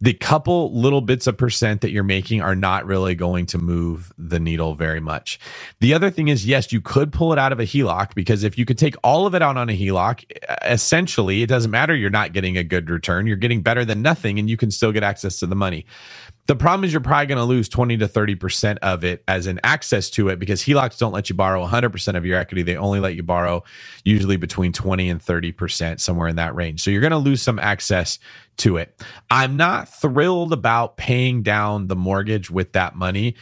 S1: the couple little bits of percent that you're making are not really going to move the needle very much. The other thing is, yes, you could pull it out of a HELOC because if you could take all of it out on a HELOC, essentially, it doesn't matter. You're not getting a good return. You're getting better than nothing and you can still get access to the money. The problem is you're probably going to lose 20 to 30% of it as an access to it because HELOCs don't let you borrow 100% of your equity. They only let you borrow usually between 20 and 30%, somewhere in that range. So you're going to lose some access to it. I'm not thrilled about paying down the mortgage with that money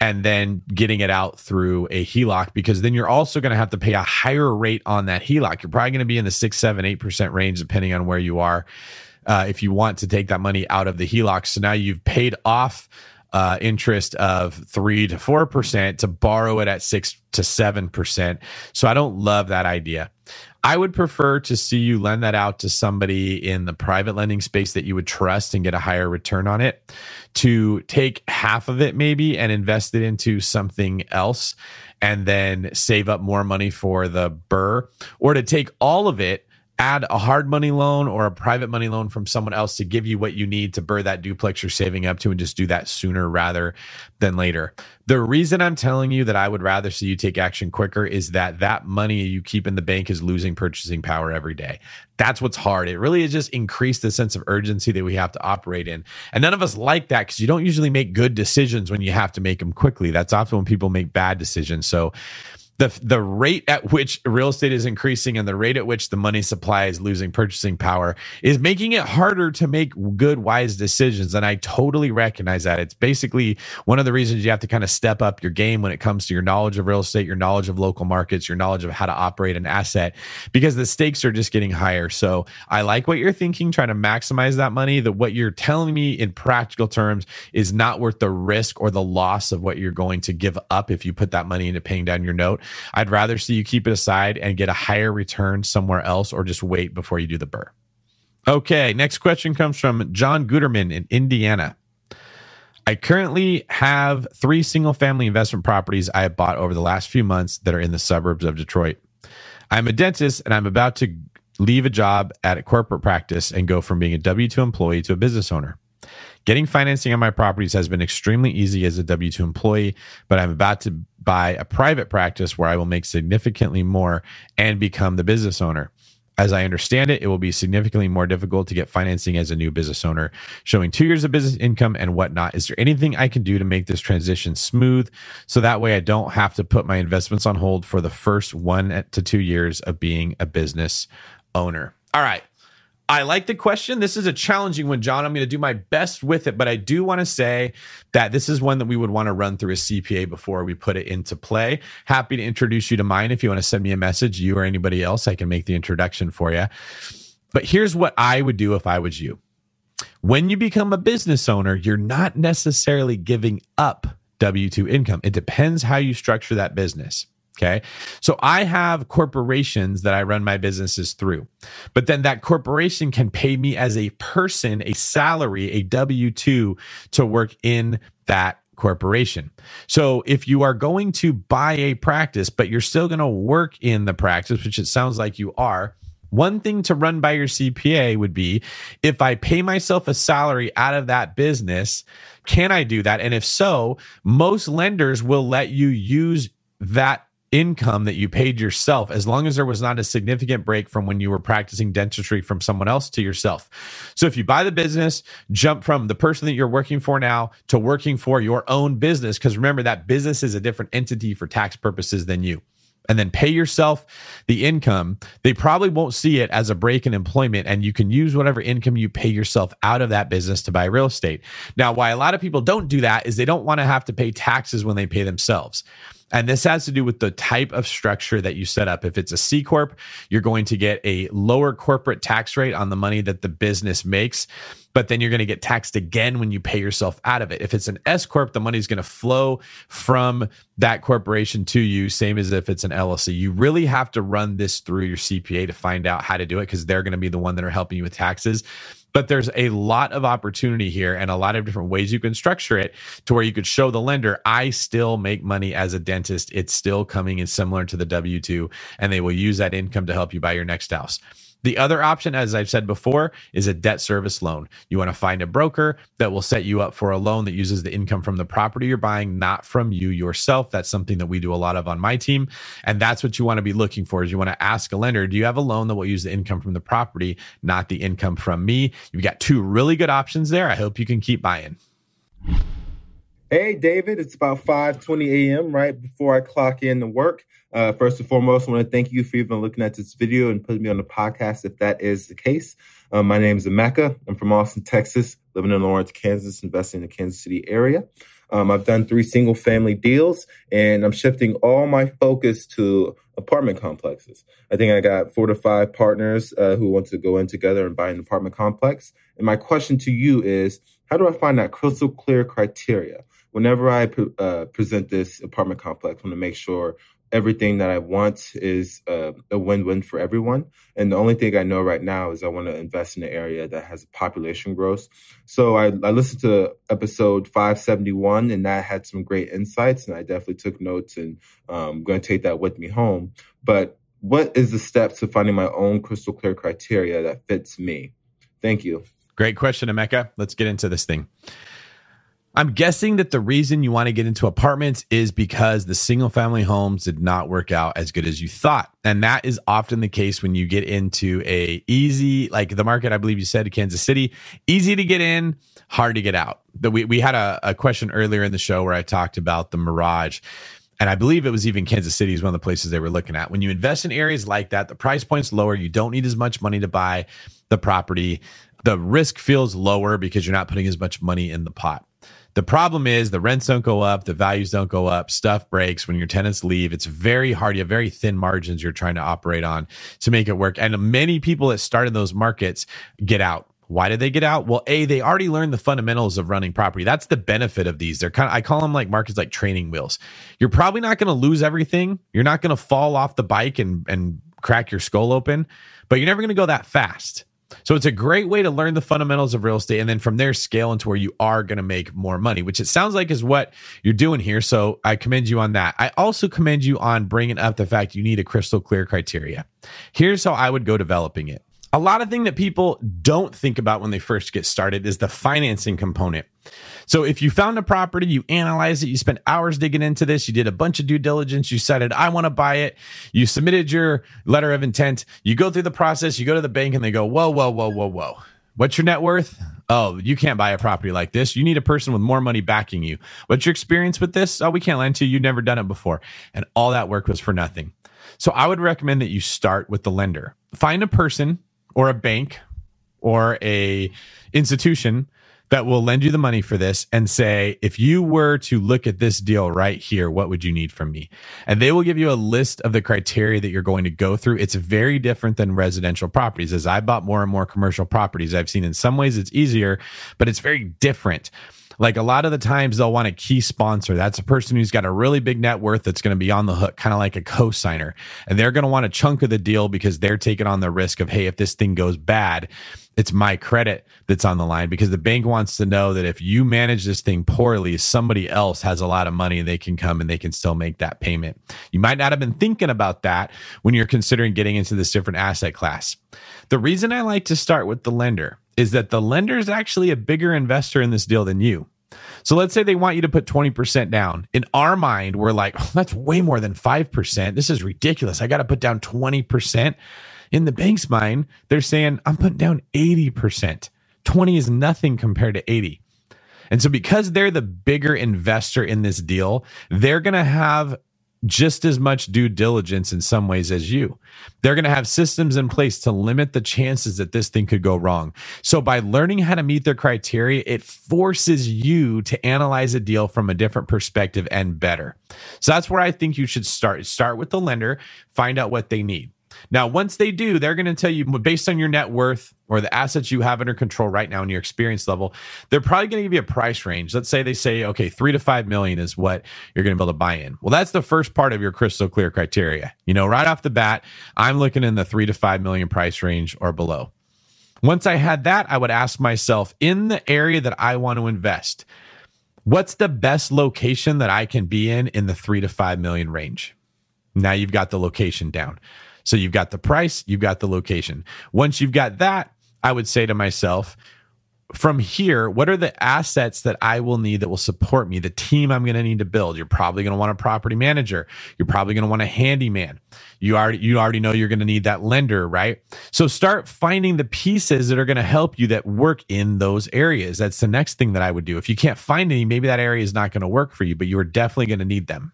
S1: and then getting it out through a HELOC because then you're also going to have to pay a higher rate on that HELOC. You're probably going to be in the six, seven, eight percent range, depending on where you are uh, if you want to take that money out of the HELOC. So now you've paid off uh, interest of three to four percent to borrow it at six to seven percent. So I don't love that idea. I would prefer to see you lend that out to somebody in the private lending space that you would trust and get a higher return on it. To take half of it maybe and invest it into something else and then save up more money for the BRRRR, or to take all of it add a hard money loan or a private money loan from someone else to give you what you need to BRRRR that duplex you're saving up to and just do that sooner rather than later. The reason I'm telling you that I would rather see you take action quicker is that that money you keep in the bank is losing purchasing power every day. That's what's hard. It really is just increase the sense of urgency that we have to operate in. And none of us like that because you don't usually make good decisions when you have to make them quickly. That's often when people make bad decisions. So the the rate at which real estate is increasing and the rate at which the money supply is losing purchasing power is making it harder to make good wise decisions. And i totally recognize that. It's basically one of the reasons you have to kind of step up your game when it comes to your knowledge of real estate your knowledge of local markets your knowledge of how to operate an asset because the stakes are just getting higher. So i like what you're thinking trying to maximize that money. That what you're telling me in practical terms is not worth the risk or the loss of what you're going to give up if you put that money into paying down your note I'd rather see you keep it aside and get a higher return somewhere else or just wait before you do the BRRRR. Okay, next question comes from John Guterman in Indiana. I currently have three single family investment properties I have bought over the last few months that are in the suburbs of Detroit. I'm a dentist and I'm about to leave a job at a corporate practice and go from being a W 2 employee to a business owner. Getting financing on my properties has been extremely easy as a W 2 employee, but I'm about to buy a private practice where I will make significantly more and become the business owner. As I understand it, it will be significantly more difficult to get financing as a new business owner, showing two years of business income and whatnot. Is there anything I can do to make this transition smooth so that way I don't have to put my investments on hold for the first one to two years of being a business owner? All right. I like the question. This is a challenging one, John. I'm going to do my best with it, but I do want to say that this is one that we would want to run through a CPA before we put it into play. Happy to introduce you to mine if you want to send me a message, you or anybody else. I can make the introduction for you. But here's what I would do if I was you. When you become a business owner, you're not necessarily giving up W 2 income. It depends how you structure that business. Okay. So I have corporations that I run my businesses through, but then that corporation can pay me as a person, a salary, a W 2 to work in that corporation. So if you are going to buy a practice, but you're still going to work in the practice, which it sounds like you are, one thing to run by your CPA would be if I pay myself a salary out of that business, can I do that? And if so, most lenders will let you use that income that you paid yourself as long as there was not a significant break from when you were practicing dentistry from someone else to yourself. So if you buy the business, jump from the person that you're working for now to working for your own business because remember that business is a different entity for tax purposes than you. And then pay yourself the income. They probably won't see it as a break in employment, and you can use whatever income you pay yourself out of that business to buy real estate. Now, why a lot of people don't do that is they don't want to have to pay taxes when they pay themselves. And this has to do with the type of structure that you set up. If it's a C Corp, you're going to get a lower corporate tax rate on the money that the business makes, but then you're going to get taxed again when you pay yourself out of it. If it's an S Corp, the money is going to flow from that corporation to you, same as if it's an LLC. You really have to run this through your CPA to find out how to do it because they're going to be the one that are helping you with taxes but there's a lot of opportunity here and a lot of different ways you can structure it to where you could show the lender i still make money as a dentist. It's still coming in similar to the w2 and they will use that income to help you buy your next house The other option, as I've said before, is a debt service loan. You want to find a broker that will set you up for a loan that uses the income from the property you're buying, not from you yourself. That's something that we do a lot of on my team. And that's what you want to be looking for is you want to ask a lender, do you have a loan that will use the income from the property, not the income from me? You've got two really good options there. I hope you can keep buying.
S8: Hey, David, it's about 5.20 a.m. right before I clock in to work. Uh, first and foremost, I want to thank you for even looking at this video and putting me on the podcast if that is the case. Um, my name is Emeka. I'm from Austin, Texas, living in Lawrence, Kansas, investing in the Kansas City area. Um, I've done three single family deals and I'm shifting all my focus to apartment complexes. I think I got four to five partners uh, who want to go in together and buy an apartment complex. And my question to you is, how do I find that crystal clear criteria? whenever I uh, present this apartment complex, I want to make sure everything that I want is uh, a win-win for everyone. And the only thing I know right now is I want to invest in an area that has population growth. So I, I listened to episode 571 and that had some great insights and I definitely took notes and um, I'm going to take that with me home. But what is the steps to finding my own crystal clear criteria that fits me? Thank you.
S1: Great question, Emeka. Let's get into this thing. I'm guessing that the reason you want to get into apartments is because the single family homes did not work out as good as you thought. And that is often the case when you get into a easy, like the market, I believe you said Kansas City, easy to get in, hard to get out. But we, we had a, a question earlier in the show where I talked about the Mirage. And I believe it was even Kansas City is one of the places they were looking at. When you invest in areas like that, the price point's lower. You don't need as much money to buy the property. The risk feels lower because you're not putting as much money in the pot. The problem is the rents don't go up, the values don't go up, stuff breaks when your tenants leave. It's very hard. You have very thin margins you're trying to operate on to make it work. And many people that start in those markets get out. Why did they get out? Well, A, they already learned the fundamentals of running property. That's the benefit of these. They're kind of, I call them like markets like training wheels. You're probably not going to lose everything. You're not going to fall off the bike and, and crack your skull open, but you're never going to go that fast. So it's a great way to learn the fundamentals of real estate and then from there scale into where you are going to make more money, which it sounds like is what you're doing here. So I commend you on that. I also commend you on bringing up the fact you need a crystal clear criteria. Here's how I would go developing it. A lot of thing that people don't think about when they first get started is the financing component. So if you found a property, you analyzed it, you spent hours digging into this, you did a bunch of due diligence, you decided, I want to buy it, you submitted your letter of intent, you go through the process, you go to the bank and they go, whoa, whoa, whoa, whoa, whoa. What's your net worth? Oh, you can't buy a property like this. You need a person with more money backing you. What's your experience with this? Oh, we can't lend to you. You've never done it before. And all that work was for nothing. So I would recommend that you start with the lender. Find a person or a bank or a institution that will lend you the money for this and say, if you were to look at this deal right here, what would you need from me? And they will give you a list of the criteria that you're going to go through. It's very different than residential properties. As I bought more and more commercial properties, I've seen in some ways it's easier, but it's very different. Like a lot of the times they'll want a key sponsor. That's a person who's got a really big net worth that's going to be on the hook, kind of like a co-signer. And they're going to want a chunk of the deal because they're taking on the risk of, hey, if this thing goes bad, it's my credit that's on the line because the bank wants to know that if you manage this thing poorly, somebody else has a lot of money and they can come and they can still make that payment. You might not have been thinking about that when you're considering getting into this different asset class. The reason I like to start with the lender is that the lender is actually a bigger investor in this deal than you. So let's say they want you to put 20% down. In our mind, we're like, oh, that's way more than 5%. This is ridiculous. I got to put down 20%. In the bank's mind, they're saying, I'm putting down 80%. 20 is nothing compared to 80. And so, because they're the bigger investor in this deal, they're going to have just as much due diligence in some ways as you. They're going to have systems in place to limit the chances that this thing could go wrong. So by learning how to meet their criteria, it forces you to analyze a deal from a different perspective and better. So that's where I think you should start. Start with the lender, find out what they need. Now, once they do, they're going to tell you based on your net worth or the assets you have under control right now and your experience level, they're probably going to give you a price range. Let's say they say, okay, three to five million is what you're going to be able to buy in. Well, that's the first part of your crystal clear criteria. You know, right off the bat, I'm looking in the three to five million price range or below. Once I had that, I would ask myself in the area that I want to invest, what's the best location that I can be in in the three to five million range? Now you've got the location down. So you've got the price, you've got the location. Once you've got that, I would say to myself, from here, what are the assets that I will need that will support me? The team I'm going to need to build. You're probably going to want a property manager. You're probably going to want a handyman. You already you already know you're going to need that lender, right? So start finding the pieces that are going to help you that work in those areas. That's the next thing that I would do. If you can't find any, maybe that area is not going to work for you, but you are definitely going to need them.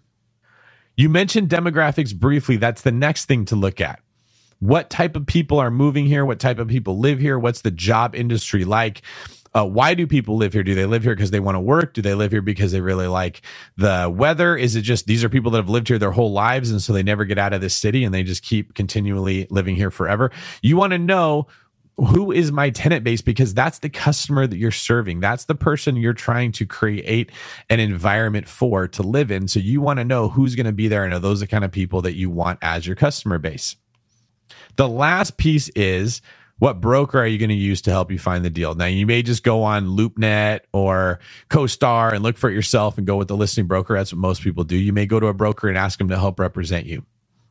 S1: You mentioned demographics briefly. That's the next thing to look at. What type of people are moving here? What type of people live here? What's the job industry like? Uh, why do people live here? Do they live here because they want to work? Do they live here because they really like the weather? Is it just these are people that have lived here their whole lives and so they never get out of this city and they just keep continually living here forever? You want to know who is my tenant base because that's the customer that you're serving that's the person you're trying to create an environment for to live in so you want to know who's going to be there and are those the kind of people that you want as your customer base the last piece is what broker are you going to use to help you find the deal? Now, you may just go on LoopNet or CoStar and look for it yourself and go with the listing broker. That's what most people do. You may go to a broker and ask them to help represent you.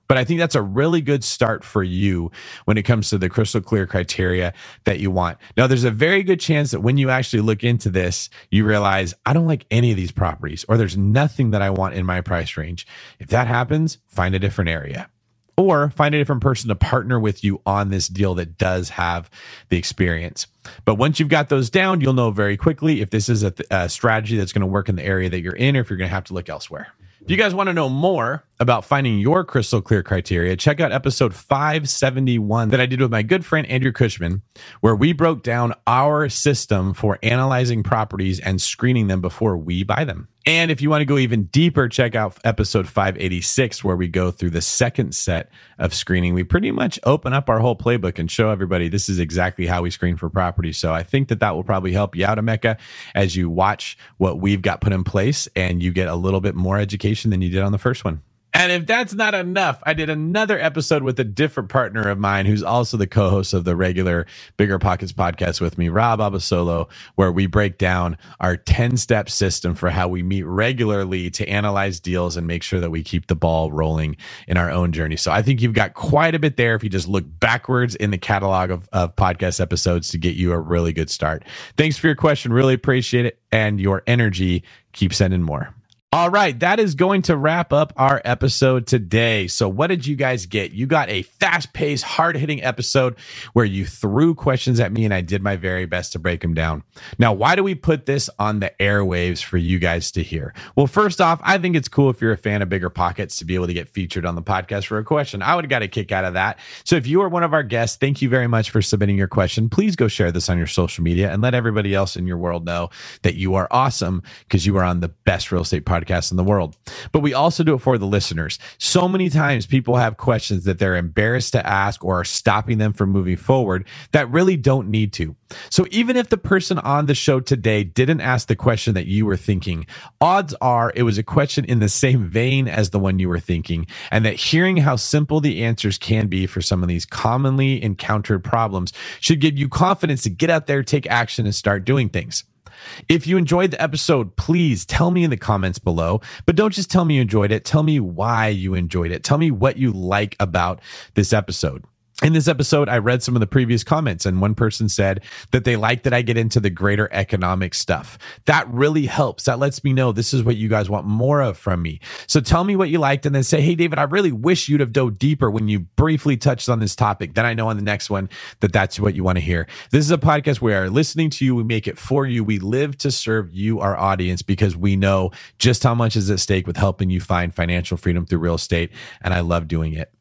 S1: But I think that's a really good start for you when it comes to the crystal clear criteria that you want. Now, there's a very good chance that when you actually look into this, you realize I don't like any of these properties or there's nothing that I want in my price range. If that happens, find a different area or find a different person to partner with you on this deal that does have the experience. But once you've got those down, you'll know very quickly if this is a, a strategy that's going to work in the area that you're in or if you're going to have to look elsewhere. If you guys want to know more about finding your crystal clear criteria, check out episode 571 that I did with my good friend Andrew Cushman, where we broke down our system for analyzing properties and screening them before we buy them. And if you want to go even deeper, check out episode 586, where we go through the second set of screening. We pretty much open up our whole playbook and show everybody this is exactly how we screen for property. So I think that that will probably help you out, Emeka, as you watch what we've got put in place and you get a little bit more education than you did on the first one. And if that's not enough, I did another episode with a different partner of mine who's also the co host of the regular BiggerPockets podcast with me, Rob Abasolo, where we break down our 10 step system for how we meet regularly to analyze deals and make sure that we keep the ball rolling in our own journey. So I think you've got quite a bit there if you just look backwards in the catalog of, of podcast episodes to get you a really good start. Thanks for your question. Really appreciate it. And your energy. Keep sending more. All right, that is going to wrap up our episode today. So, what did you guys get? You got a fast paced, hard hitting episode where you threw questions at me and I did my very best to break them down. Now, why do we put this on the airwaves for you guys to hear? Well, first off, I think it's cool if you're a fan of BiggerPockets to be able to get featured on the podcast for a question. I would have got a kick out of that. So, if you are one of our guests, thank you very much for submitting your question. Please go share this on your social media and let everybody else in your world know that you are awesome because you are on the best real estate podcast podcasts in the world. But we also do it for the listeners. So many times people have questions that they're embarrassed to ask or are stopping them from moving forward that really don't need to. So even if the person on the show today didn't ask the question that you were thinking, odds are it was a question in the same vein as the one you were thinking, and that hearing how simple the answers can be for some of these commonly encountered problems should give you confidence to get out there, take action, and start doing things. If you enjoyed the episode, please tell me in the comments below. But don't just tell me you enjoyed it. Tell me why you enjoyed it. Tell me what you like about this episode in this episode, I read some of the previous comments, and one person said that they like that I get into the greater economic stuff. That really helps. That lets me know this is what you guys want more of from me. So tell me what you liked, and then say, Hey, David, I really wish you'd have dove deeper when you briefly touched on this topic. Then I know on the next one that that's what you want to hear. This is a podcast where we are listening to you, we make it for you. We live to serve you, our audience, because we know just how much is at stake with helping you find financial freedom through real estate. And I love doing it.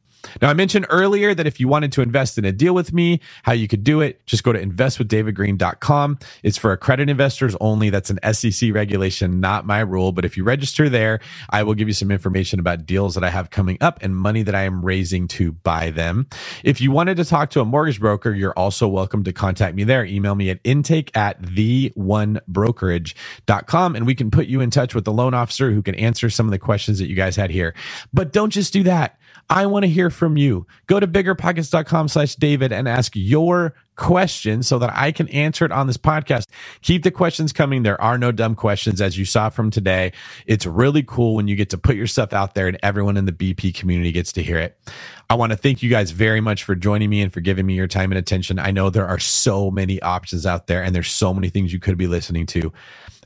S1: Now, I mentioned earlier that if you wanted to invest in a deal with me, how you could do it, just go to investwithdavidgreen.com. It's for accredited investors only. That's an SEC regulation, not my rule. But if you register there, I will give you some information about deals that I have coming up and money that I am raising to buy them. If you wanted to talk to a mortgage broker, you're also welcome to contact me there. Email me at intake at the1brokerage.com and we can put you in touch with the loan officer who can answer some of the questions that you guys had here. But don't just do that. I want to hear from you. Go to biggerpockets.com slash David and ask your question so that I can answer it on this podcast. Keep the questions coming. There are no dumb questions, as you saw from today. It's really cool when you get to put your stuff out there and everyone in the BP community gets to hear it. I want to thank you guys very much for joining me and for giving me your time and attention. I know there are so many options out there and there's so many things you could be listening to.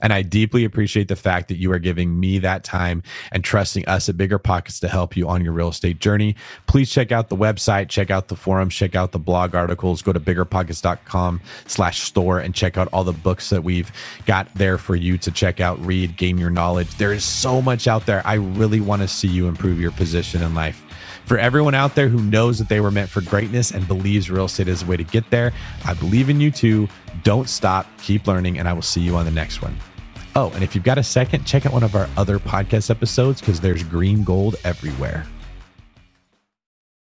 S1: And I deeply appreciate the fact that you are giving me that time and trusting us at BiggerPockets to help you on your real estate journey. Please check out the website, check out the forums, check out the blog articles, go to biggerpockets.com slash store and check out all the books that we've got there for you to check out, read, gain your knowledge. There is so much out there. I really want to see you improve your position in life. For everyone out there who knows that they were meant for greatness and believes real estate is the way to get there, I believe in you too. Don't stop, keep learning, and I will see you on the next one. Oh, and if you've got a second, check out one of our other podcast episodes because there's green gold everywhere.